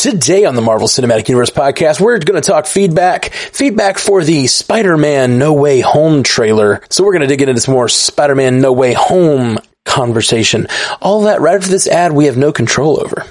Today on the Marvel Cinematic Universe podcast, we're going to talk feedback, feedback for the Spider-Man No Way Home trailer. So we're going to dig into some more Spider-Man No Way Home conversation. All that right after this ad we have no control over.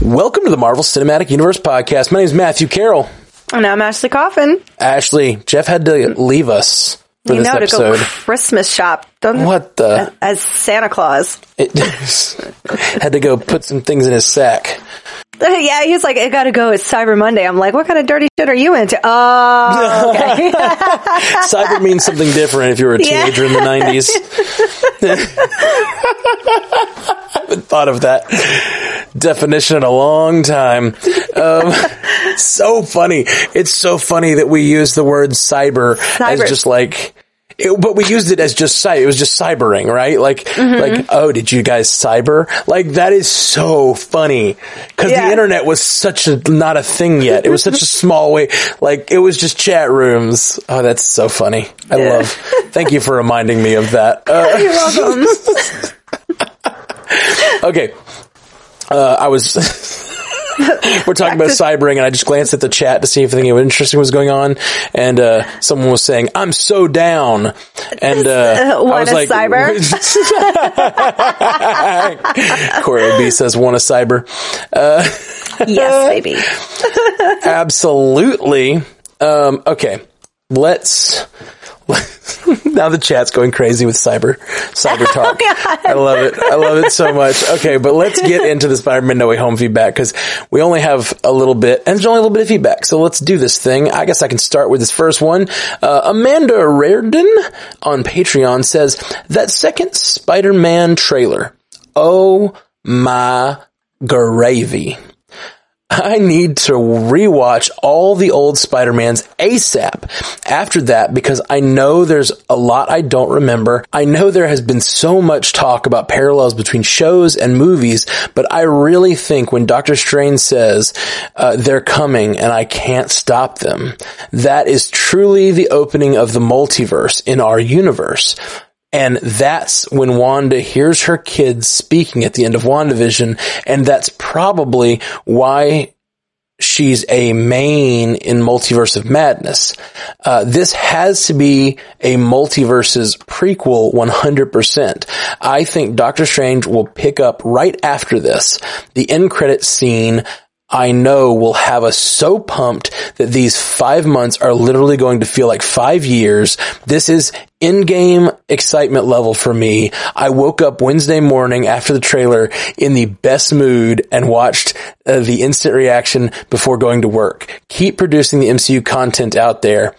Welcome to the Marvel Cinematic Universe podcast. My name is Matthew Carroll. And I'm Ashley Coffin. Ashley, Jeff had to leave us for you know episode. to go Christmas shop. Don't, What the? As Santa Claus. It, had to go put some things in his sack. yeah, he's like, I gotta go. It's Cyber Monday. I'm like, what kind of dirty shit are you into? Oh, okay. Cyber means something different if you were a Yeah. teenager in the 90s. I haven't thought of that definition in a long time. Um, so funny. It's so funny that we use the word cyber, as just like, it, but we used it as just cy- it was just cybering, right? Like, Mm-hmm. like, oh, did you guys cyber? Like, that is so funny. Cause Yeah. the internet was such a, not a thing yet. It was such a small way. Like, it was just chat rooms. Oh, that's so funny. I Yeah. love, thank you for reminding me of that. Uh, You're welcome. okay. Uh, I was, we're talking about cybering and I just glanced at the chat to see if anything interesting was going on. And, uh, someone was saying, I'm so down. And, uh, I was like, cyber? Corey B says, want a cyber. yes, baby. Absolutely. Um, okay. Let's, now the chat's going crazy with cyber, cyber talk. I love it. I love it so much. Okay, but let's get into the Spider-Man No Way Home feedback because we only have a little bit and there's only a little bit of feedback. So let's do this thing. I guess I can start with this first one. Uh, Amanda Reardon on Patreon says that second Spider-Man trailer. Oh my gravy. I need to rewatch all the old Spider-Mans ASAP after that because I know there's a lot I don't remember. I know there has been so much talk about parallels between shows and movies, but I really think when Doctor Strange says, uh, they're coming and I can't stop them, that is truly the opening of the multiverse in our universe. And that's when Wanda hears her kids speaking at the end of WandaVision. And that's probably why she's a main in Multiverse of Madness. Uh, this has to be a multiverses prequel 100%. I think Doctor Strange will pick up right after this. The end credit scene I know will have us so pumped that these five months are literally going to feel like five years. This is Endgame excitement level for me. I woke up Wednesday morning after the trailer in the best mood and watched uh, the instant reaction before going to work. Keep producing the MCU content out there.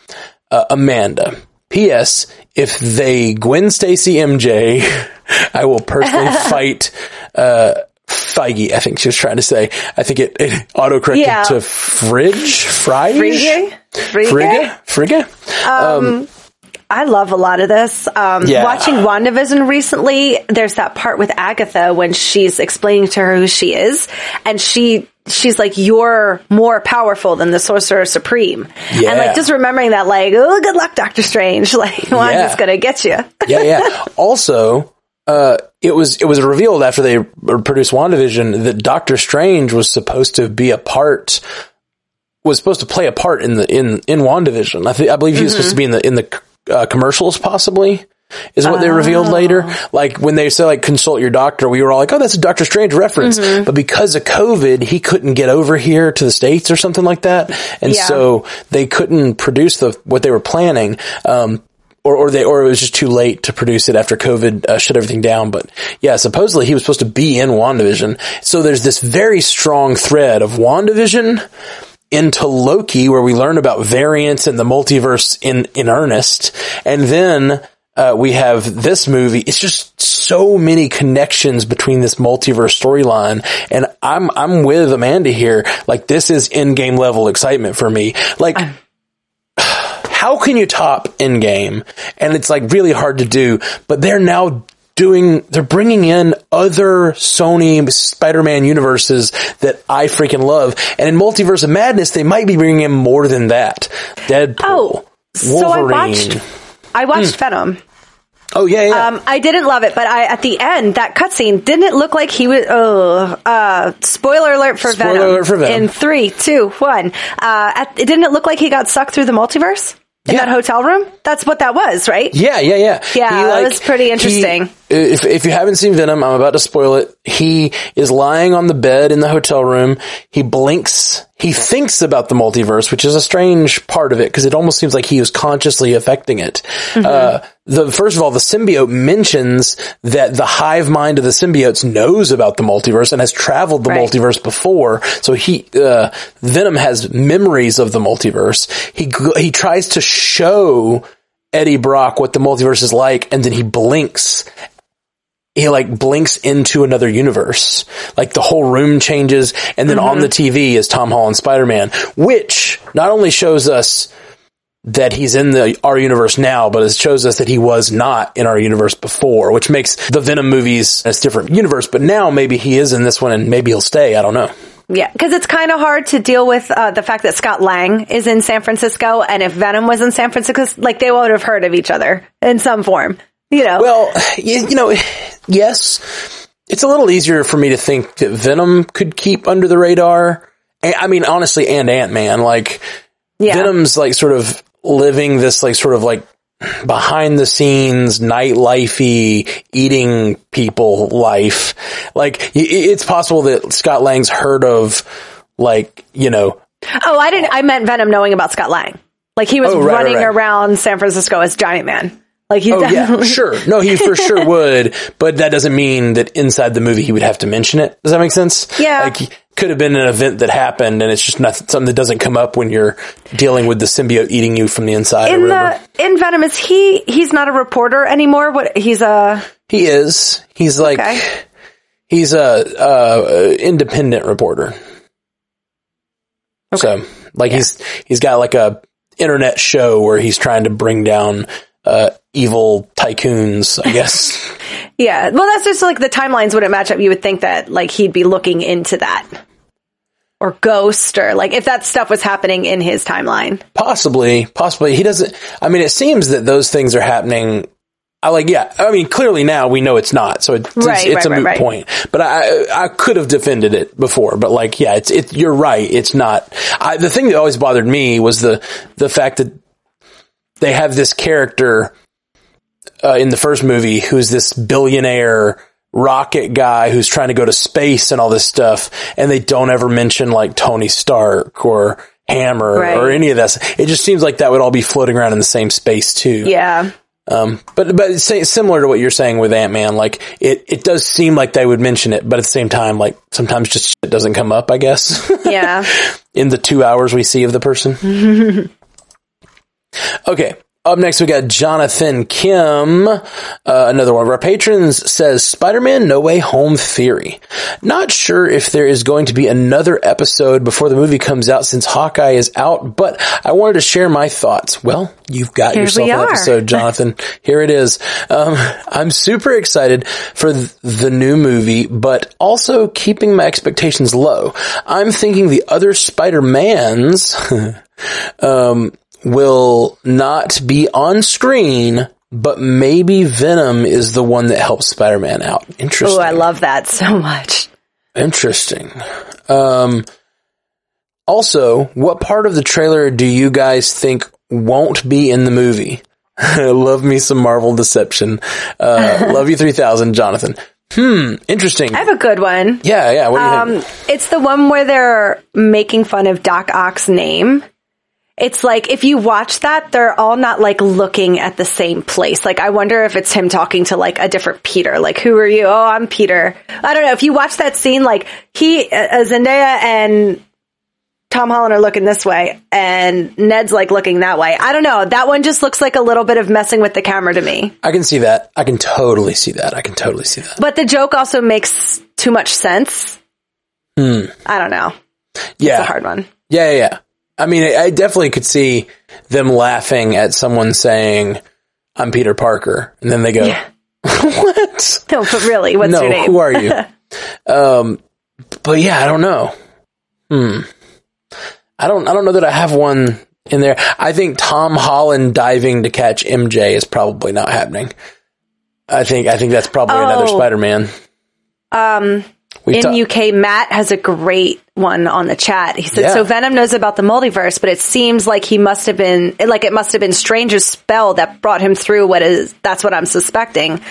Uh, Amanda. P.S. If they Gwen Stacy MJ, I will personally fight, uh, Feige, I think she was trying to say. I think it, it autocorrected Yeah. to fridge, fridge, Frigga? frigga, frigga. I love a lot of this. Um, Yeah. Watching WandaVision recently, there's that part with Agatha when she's explaining to her who she is, and she she's like, "You're more powerful than the Sorcerer Supreme," and like just remembering that, like, "Oh, good luck, Doctor Strange! Like, Wanda's Yeah. gonna get you." yeah, yeah. Also, uh, it was it was revealed after they produced WandaVision that Doctor Strange was supposed to be a part was supposed to play a part in the in in WandaVision. I think I believe he was supposed to be in the in the uh, commercials, possibly. Is what they revealed later. Like when they said like consult your doctor, we were all like, oh, that's a Doctor Strange reference. But because of COVID, he couldn't get over here to the states or something like that, and Yeah. so they couldn't produce the what they were planning. Um, or, or they, or it was just too late to produce it after COVID uh, shut everything down. But yeah, supposedly he was supposed to be in WandaVision. So there's this very strong thread of WandaVision into Loki where we learn about variants and the multiverse in, in earnest. And then, uh, we have this movie. It's just so many connections between this multiverse storyline. And I'm, I'm with Amanda here. Like this is Endgame level excitement for me. Like, how can you top Endgame? And it's like really hard to do, but they're now doing, they're bringing in other Sony Spider-Man universes that I freaking love. And in Multiverse of Madness, they might be bringing in more than that. Deadpool. Oh, so I watched. I watched Venom. Oh yeah, yeah. Um, I didn't love it, but I at the end that cutscene didn't it look like he was? Oh, uh, spoiler alert for Spoiler Venom. alert for Venom. In three, two, one. Uh, at, didn't it look like he got sucked through the multiverse in Yeah. that hotel room? That's what that was, right? yeah, yeah, yeah. Yeah, that was pretty interesting. he- if if you haven't seen Venom, I'm about to spoil it. He is lying on the bed in the hotel room. He blinks. He thinks about the multiverse, which is a strange part of it because it almost seems like he is consciously affecting it. Mm-hmm. Uh, the first of all, the symbiote mentions that the hive mind of the symbiotes knows about the multiverse and has traveled the Right. multiverse before. So he, uh, Venom has memories of the multiverse. He he tries to show Eddie Brock what the multiverse is like, and then he blinks. He like blinks into another universe. Like the whole room changes, and then on the TV is Tom Holland Spider Man, which not only shows us that he's in the our universe now, but it shows us that he was not in our universe before, which makes the Venom movies a different universe. But now maybe he is in this one, and maybe he'll stay. I don't know. Yeah, because it's kind of hard to deal with uh, the fact that Scott Lang is in San Francisco, and if Venom was in San Francisco, like they would have heard of each other in some form. You know, Well, you, you know, yes, it's a little easier for me to think that Venom could keep under the radar. I mean, honestly, and Ant Man, like yeah, Venom's like sort of living this like sort of like behind the scenes nightlifey eating people life. Like it's possible that Scott Lang's heard of like, you know, Oh, I didn't. I meant Venom knowing about Scott Lang. Like he was Oh, right, right, running right. around San Francisco as Giant Man. Like he Oh yeah, definitely. sure. No, he for sure would, but that doesn't mean that inside the movie he would have to mention it. Does that make sense? Yeah. Like could have been an event that happened and it's just not something that doesn't come up when you're dealing with the symbiote eating you from the inside In the in Venom, is he? He's not a reporter anymore. What he's a he is. He's like Okay. he's a, a independent reporter. So, like he's he's got like a internet show where he's trying to bring down uh, evil tycoons, I guess. yeah. Well, that's just like the timelines wouldn't match up. You would think that like he'd be looking into that or Ghost or like if that stuff was happening in his timeline. Possibly, possibly. He doesn't. I mean, it seems that those things are happening. I like, yeah. I mean, clearly now we know it's not, so it's Right, it's, it's right, a moot right. point. But I I could have defended it before, but like, yeah, it's it. You're right. It's not. I, the thing that always bothered me was the the fact that they have this character uh, in the first movie who's this billionaire rocket guy who's trying to go to space and all this stuff, and they don't ever mention like Tony Stark or Hammer Right. or any of this. It just seems like that would all be floating around in the same space too. Yeah. Um, but but similar to what you're saying with Ant Man, like it it does seem like they would mention it, but at the same time, like sometimes just shit doesn't come up. I guess Yeah. in the two hours we see of the person. okay. Up next, we got Jonathan Kim, uh, another one of our patrons says Spider-Man No Way Home theory. Not sure if there is going to be another episode before the movie comes out since Hawkeye is out, but I wanted to share my thoughts. Well, you've got Here yourself an are. episode, Jonathan. Here it is. Um, I'm super excited for th- the new movie, but also keeping my expectations low. I'm thinking the other Spider-Mans, um, will not be on screen, but maybe Venom is the one that helps Spider-Man out. Interesting. Oh, I love that so much. Interesting. Um, also, what part of the trailer do you guys think won't be in the movie? love me some Marvel deception. Uh, love you 3000, Jonathan. Hmm, interesting. I have a good one. Yeah, yeah. What do you Um, think? it's the one where they're making fun of Doc Ock's name. It's like if you watch that, they're all not like looking at the same place. Like I wonder if it's him talking to like a different Peter. Like who are you? Oh, I'm Peter. I don't know. If you watch that scene, like he, uh, Zendaya and Tom Holland are looking this way, and Ned's like looking that way. I don't know. That one just looks like a little bit of messing with the camera to me. I can see that. I can totally see that. I can totally see that. But the joke also makes too much sense. I don't know. Yeah. It's a hard one. Yeah, yeah, yeah. I mean, I, I definitely could see them laughing at someone saying, I'm Peter Parker. And then they go, what? No, but really, what's no, your name? who are you? um, but yeah, I don't know. Hmm. I don't, I don't know that I have one in there. I think Tom Holland diving to catch MJ is probably not happening. I think I think that's probably another Oh. Spider-Man. Um, We've in ta- UK, Matt has a great one on the chat. He said, Yeah. "So Venom knows about the multiverse, but it seems like he must have been like it must have been Stranger's spell that brought him through. What is that's what I'm suspecting.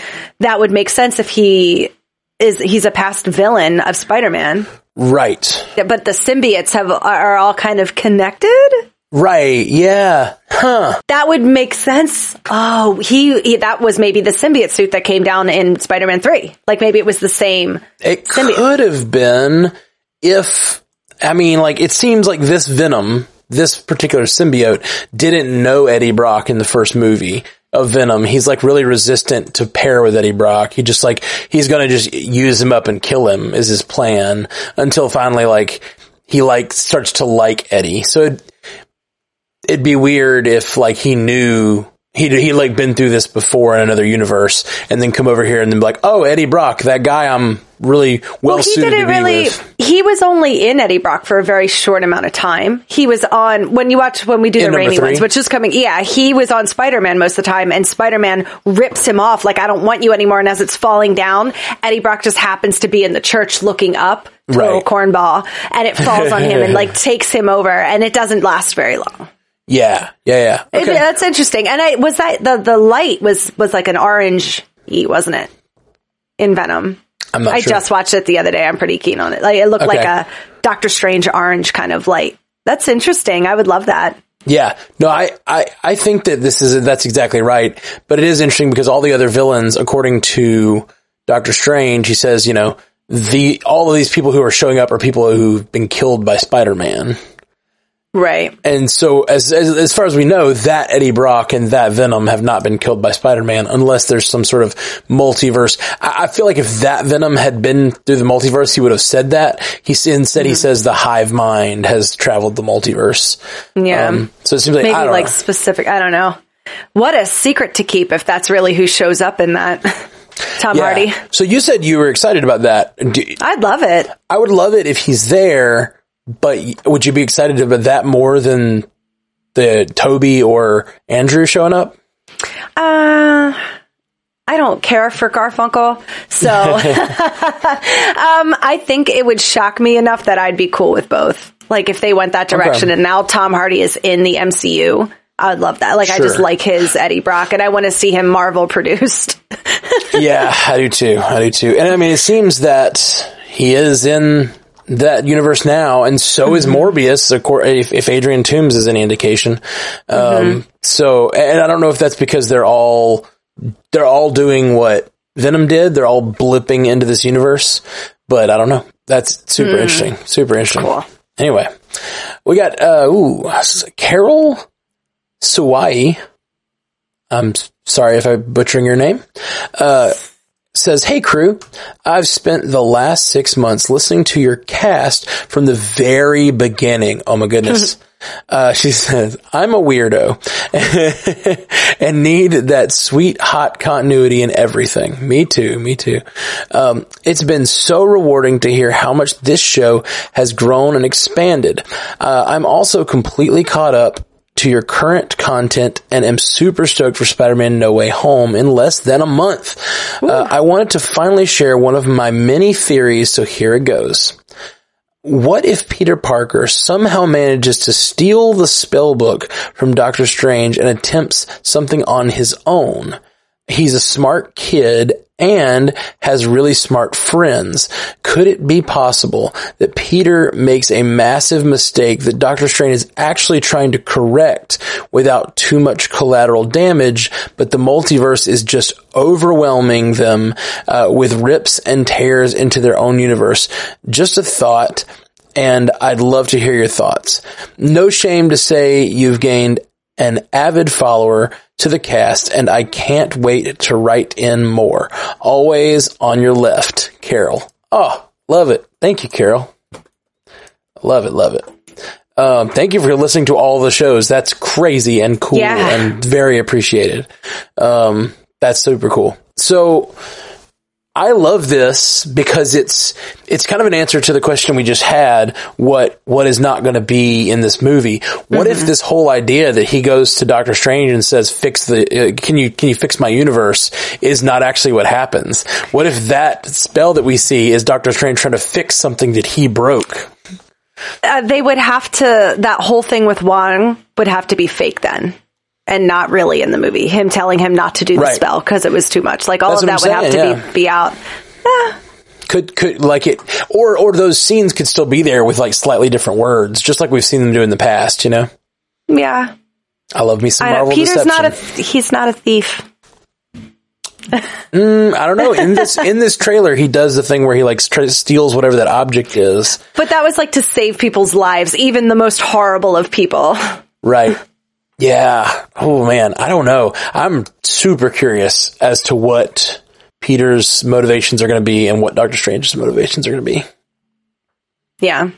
That would make sense if he is he's a past villain of Spider-Man, right, but the symbiotes have are all kind of connected." Right, yeah, huh? That would make sense. Oh, he, he that was maybe the symbiote suit that came down in Spider-Man 3. Like maybe it was the same. It Symbiote. could have been if I mean, like it seems like this Venom, this particular symbiote, didn't know Eddie Brock in the first movie of Venom. He's like really resistant to pair with Eddie Brock. He just like he's gonna just use him up and kill him is his plan until finally like he like starts to like Eddie. So it, it'd be weird if like he knew he he like been through this before in another universe and then come over here and then be like, oh Eddie Brock, that guy I'm really well, Well, he didn't really. with. He was only in Eddie Brock for a very short amount of time. He was on when you watch when we do In the Raimi three? ones, which is coming. Yeah, he was on Spider Man most of the time, and Spider Man rips him off like I don't want you anymore. And as it's falling down, Eddie Brock just happens to be in the church looking up, total Right. cornball, and it falls on him and like takes him over, and it doesn't last very long. Yeah, yeah, yeah. It- that's interesting. And I was that the the light was was like an orange e, wasn't it? In Venom. I'm not I sure. just watched it the other day. I'm pretty keen on it. Like it looked like a Doctor Strange orange kind of light. That's interesting. I would love that. Yeah, no, I, I, I think that this is that's exactly right. But it is interesting because all the other villains, according to Doctor Strange, he says, you know, the all of these people who are showing up are people who've been killed by Spider Man. Right. And so, as, as as far as we know, that Eddie Brock and that Venom have not been killed by Spider Man, unless there's some sort of multiverse. I, I feel like if that Venom had been through the multiverse, he would have said that. He instead he says the hive mind has traveled the multiverse. Yeah. Um, so it seems like Maybe like know. specific. I don't know. What a secret to keep if that's really who shows up in that. Tom Yeah. Hardy. So you said you were excited about that. Do- I'd love it. I would love it if he's there, but would you be excited about that more than the Toby or Andrew showing up? Uh, I don't care for Garfunkel, so um, I think it would shock me enough that I'd be cool with both. Like if they went that direction, Okay. and now Tom Hardy is in the MCU, I would love that. Like I just like his Eddie Brock, and I want to see him Marvel produced. yeah, I do too. I do too. And I mean, it seems that he is in that universe now, and so is Morbius. Of course, if, if Adrian Toombs is any indication. Um, so, and I don't know if that's because they're all they're all doing what Venom did. They're all blipping into this universe, but I don't know. That's super interesting. Super interesting. Cool. Anyway, we got uh, ooh, Carol Suwai. I'm sorry if I'm butchering your name. Uh, says, Hey crew, I've spent the last six months listening to your cast from the very beginning. Oh my goodness. Uh, she says, I'm a weirdo and need that sweet, hot continuity in everything. Me too. Me too. Um, it's been so rewarding to hear how much this show has grown and expanded. Uh, I'm also completely caught up to your current content and am super stoked for Spider-Man No Way Home in less than a month. Uh, I wanted to finally share one of my many theories, so here it goes. What if Peter Parker somehow manages to steal the spell book from Doctor Strange and attempts something on his own? He's a smart kid and has really smart friends. Could it be possible that Peter makes a massive mistake that Doctor Strange is actually trying to correct without too much collateral damage, but the multiverse is just overwhelming them uh, with rips and tears into their own universe? Just a thought and I'd love to hear your thoughts. No shame to say you've gained an avid follower to the cast and I can't wait to write in more. Always on your left, Carol. Oh, love it. Thank you, Carol. Love it, love it. Um, thank you for listening to all the shows. That's crazy and cool Yeah. and very appreciated. Um, that's super cool. So, I, love this because it's it's kind of an answer to the question we just had. What what is not going to be in this movie? What if this whole idea that he goes to Doctor Strange and says, "Fix the uh, can you can you fix my universe?" is not actually what happens. What if that spell that we see is Doctor Strange trying to fix something that he broke? Uh, they would have to, that whole thing with Wong would have to be fake then. And not really in the movie. Him telling him not to do the Right. spell because it was too much. Like all That's of that would have to yeah. be, be out. Could could like it or or those scenes could still be there with like slightly different words, just like we've seen them do in the past. You know, Yeah. I love me some. Marvel Peter's deception. not a, th- he's not a thief. Mm, I don't know. In this in this trailer, he does the thing where he like steals whatever that object is. But that was like to save people's lives, even the most horrible of people. Right. Yeah. Oh man, I don't know. I'm super curious as to what Peter's motivations are going to be and what Doctor Strange's motivations are going to be. Yeah.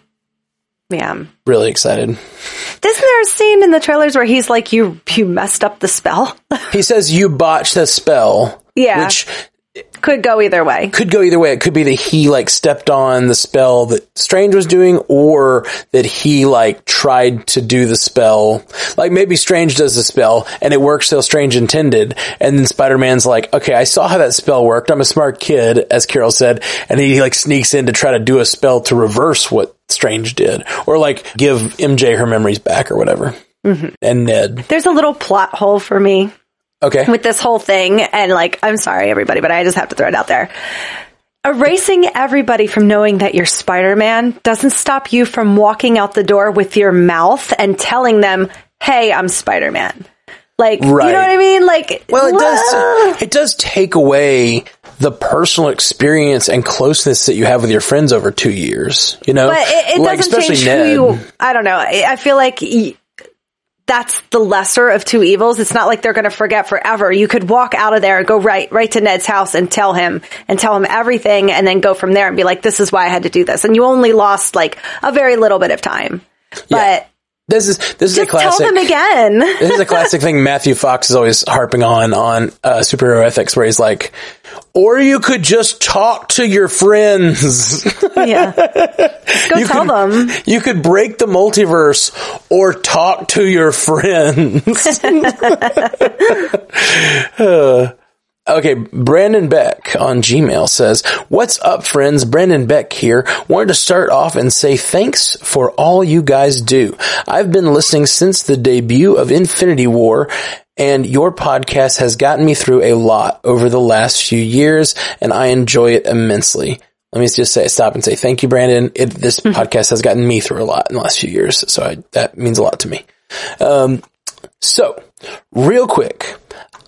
Yeah. Really excited. Isn't there a scene in the trailers where he's like, you, you messed up the spell? He says you botched the spell. Yeah. Which Could go either way. could go either way. It could be that he like stepped on the spell that Strange was doing or that he like tried to do the spell. Like maybe Strange does the spell and it works so Strange intended. And then Spider-Man's like, okay, I saw how that spell worked. I'm a smart kid, as Carol said. And he like sneaks in to try to do a spell to reverse what Strange did or like give MJ her memories back or whatever. Mm-hmm. And Ned. There's a little plot hole for me Okay. with this whole thing. And like, I'm sorry, everybody, but I just have to throw it out there. Erasing everybody from knowing that you're Spider Man doesn't stop you from walking out the door with your mouth and telling them, hey, I'm Spider Man. Like, Right. you know what I mean? Like, Well, it whoa. does. It does take away the personal experience and closeness that you have with your friends over two years. You know, But it, it Like, doesn't especially change Ned. who you. I don't know. I feel like that's the lesser of two evils. It's not like they're going to forget forever. You could walk out of there and go right right to Ned's house and tell him and tell him everything, and then go from there and be like, "This is why I had to do this." And you only lost like a very little bit of time. But This is this is a just tell classic. them again. this is a classic thing Matthew Fox is always harping on on uh, superhero ethics, where he's like, "Or you could just talk to your friends. yeah, Just go You tell could- them. you could break the multiverse, or talk to your friends." Uh, Okay, Brandon Beck on Gmail says, What's up, friends? Brandon Beck here. Wanted to start off and say thanks for all you guys do. I've been listening since the debut of Infinity War, and your podcast has gotten me through a lot over the last few years, and I enjoy it immensely. Let me just say, stop and say thank you, Brandon. It, this podcast has gotten me through a lot in the last few years, so I, that means a lot to me. Um, so, real quick,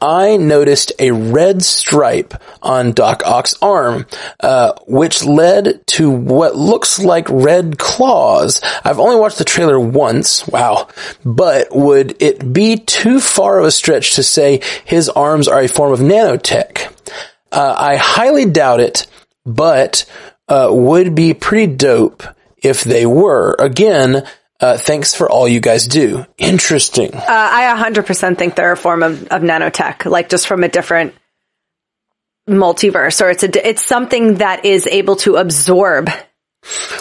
I noticed a red stripe on Doc Ock's arm, uh, which led to what looks like red claws. I've only watched the trailer once, wow, but would it be too far of a stretch to say his arms are a form of nanotech? Uh, I highly doubt it, but uh, would be pretty dope if they were. Again, uh, thanks for all you guys do. Interesting. Uh, I 100% think they're a form of, of nanotech, like just from a different multiverse, or it's a, it's something that is able to absorb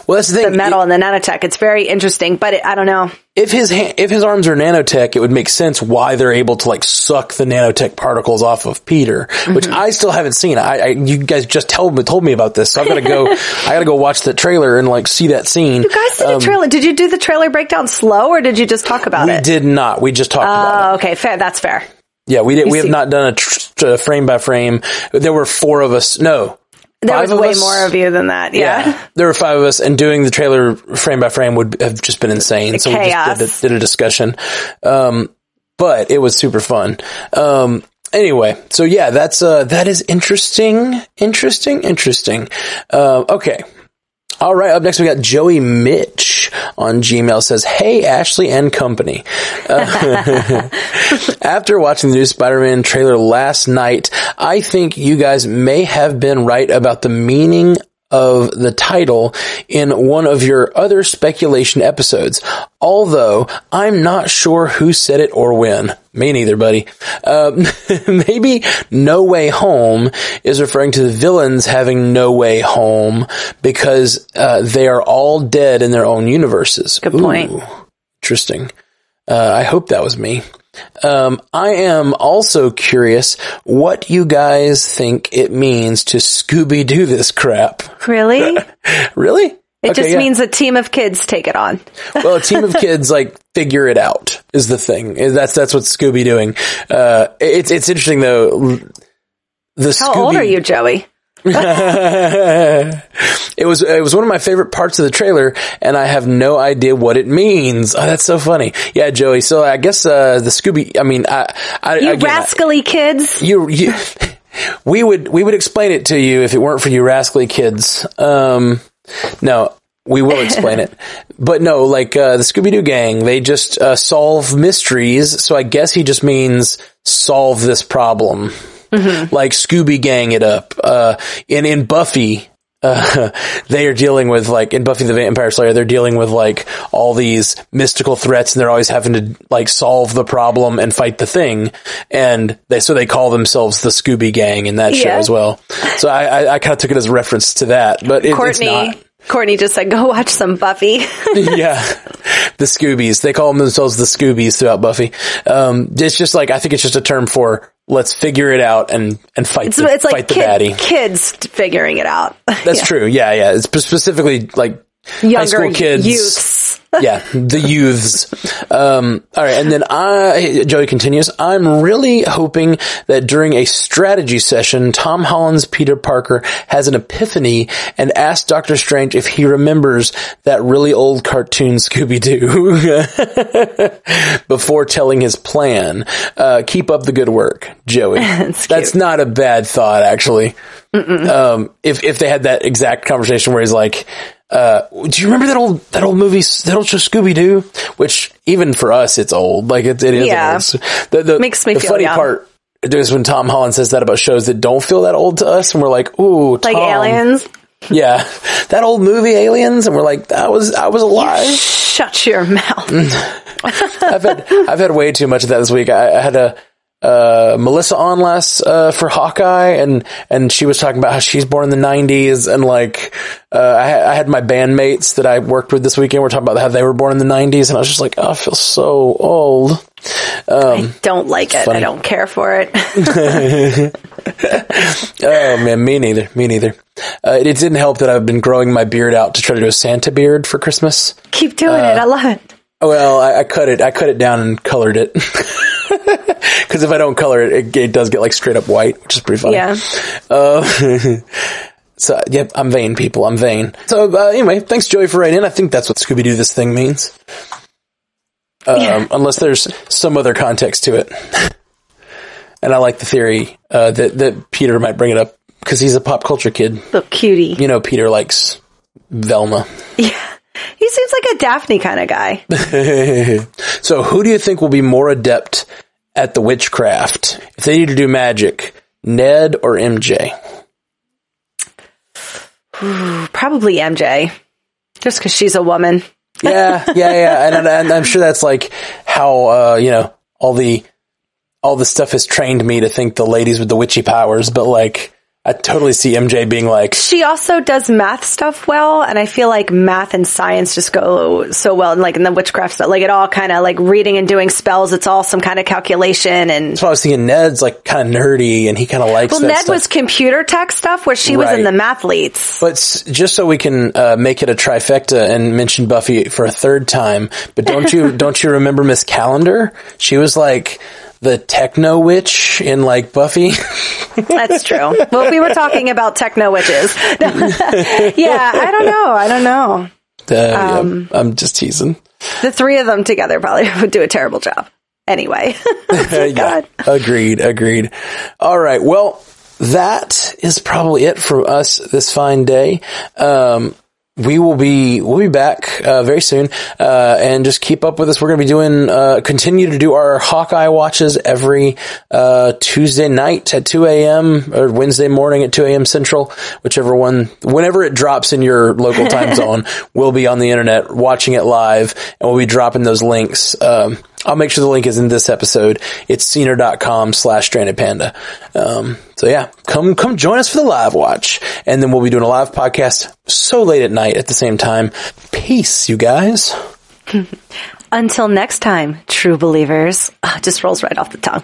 Well, that's the the thing. metal and the nanotech. It's very interesting, but it, I don't know. If his ha- if his arms are nanotech, it would make sense why they're able to like suck the nanotech particles off of Peter, which I still haven't seen. I, I you guys just told me told me about this, so I've got to go. I got to go watch the trailer and like see that scene. You guys did a trailer. Did you do the trailer breakdown slow, or did you just talk about we it? We did not. We just talked about it. Oh, okay, fair. That's fair. Yeah, we did. We have not done a tr- uh, frame by frame. There were four of us. No, There five was way us? more of you than that. Yeah. Yeah, there were five of us, and doing the trailer frame by frame would have just been insane. So we just did a, did a discussion, um, but it was super fun. Um, anyway, so yeah, that's uh, that is interesting, interesting, interesting. Uh, okay. All right, up next we got Joey Mitch on Gmail says, Hey, Ashley and company. Uh, after watching the new Spider-Man trailer last night, I think you guys may have been right about the meaning of the title in one of your other speculation episodes, although I'm not sure who said it or when. Me neither, buddy. Um, maybe No Way Home is referring to the villains having no way home because uh, they are all dead in their own universes. Good point. Ooh, interesting. Uh, I hope that was me. Um, I am also curious what you guys think it means to Scooby Doo this crap. Really? really? It okay, just yeah. means a team of kids take it on. well, a team of kids like figure it out is the thing. That's that's what Scooby doing. Uh, it's it's interesting though. The How Scooby- old are you, Joey? it was it was one of my favorite parts of the trailer, and I have no idea what it means. Oh, that's so funny. Yeah, Joey. So I guess uh, the Scooby. I mean, I, I you again, rascally I, kids. You you. we would we would explain it to you if it weren't for you rascally kids. Um, no, we will explain it. But no, like uh, the Scooby Doo gang, they just uh, solve mysteries. So I guess he just means solve this problem. Mm-hmm. Like Scooby Gang it up. Uh, in, in Buffy, uh, they are dealing with like in Buffy the Vampire Slayer, they're dealing with like all these mystical threats, and they're always having to like solve the problem and fight the thing. And they so they call themselves the Scooby Gang in that yeah. show as well. So I, I, I kind of took it as a reference to that, but it, Courtney Courtney just said, go watch some Buffy. yeah. The Scoobies. They call themselves the Scoobies throughout Buffy. Um, it's just like, I think it's just a term for let's figure it out and, and fight it's, the, it's like fight the baddie. Kids figuring it out. That's yeah. true. Yeah. Yeah. It's specifically like Younger high school kids. Youths. yeah, the youths. Um, all right, and then I, Joey continues. I'm really hoping that during a strategy session, Tom Holland's Peter Parker has an epiphany and asks Doctor Strange if he remembers that really old cartoon Scooby Doo before telling his plan. Uh, keep up the good work, Joey. That's not a bad thought, actually. Um, if if they had that exact conversation where he's like, uh, do you remember that old that old movie that old show Scooby Doo? Which even for us, it's old. Like it, it is. Yeah. Old. The, the, Makes me the funny young. part is when Tom Holland says that about shows that don't feel that old to us, and we're like, ooh, Tom. like Aliens. Yeah, that old movie Aliens, and we're like, that was I was alive. You shut your mouth. I've had I've had way too much of that this week. I, I had a uh, Melissa on last uh, for Hawkeye, and and she was talking about how she's born in the '90s, and like uh, I, I, had my bandmates that I worked with this weekend. We're talking about how they were born in the '90s, and I was just like, oh, I feel so old. Um, I don't like it. Funny. I don't care for it. oh man, me neither. Me neither. Uh, it didn't help that I've been growing my beard out to try to do a Santa beard for Christmas. Keep doing it. I uh, love it. Well, I, I cut it. I cut it down and colored it. Because if I don't color it, it, it, does get like straight up white, which is pretty funny. Yeah. Uh, so, yep, I'm vain, people. I'm vain. So, uh, anyway, thanks, Joey, for writing in. I think that's what Scooby Doo this thing means. Um, yeah. Unless there's some other context to it. and I like the theory uh, that, that Peter might bring it up because he's a pop culture kid. Little cutie. You know, Peter likes Velma. Yeah. He seems like a Daphne kind of guy. so, who do you think will be more adept at the witchcraft? If they need to do magic, Ned or MJ? Probably MJ, just because she's a woman. yeah, yeah, yeah, and, and, I'm sure that's like how uh, you know all the all the stuff has trained me to think the ladies with the witchy powers, but like I totally see MJ being like. She also does math stuff well, and I feel like math and science just go so well, and like in the witchcraft stuff, like it all kind of like reading and doing spells. It's all some kind of calculation, and so I was thinking Ned's like kind of nerdy, and he kind of likes. Well, Ned stuff. was computer tech stuff, where she right. was in the mathletes. But just so we can uh, make it a trifecta and mention Buffy for a third time, but don't you don't you remember Miss Calendar? She was like the techno witch in like Buffy. That's true. Well, we were talking about techno witches. yeah, I don't know. I don't know. Uh, um, yeah, I'm just teasing. The three of them together probably would do a terrible job. Anyway. yeah, agreed. Agreed. All right. Well, that is probably it for us this fine day. Um, we will be we'll be back uh, very soon, uh, and just keep up with us. We're going to be doing uh, continue to do our Hawkeye watches every uh, Tuesday night at two a.m. or Wednesday morning at two a.m. Central, whichever one, whenever it drops in your local time zone, we'll be on the internet watching it live, and we'll be dropping those links. Um, I'll make sure the link is in this episode. It's scener.com slash stranded panda. Um, so yeah, come, come join us for the live watch. And then we'll be doing a live podcast so late at night at the same time. Peace, you guys. Until next time, true believers. Oh, just rolls right off the tongue.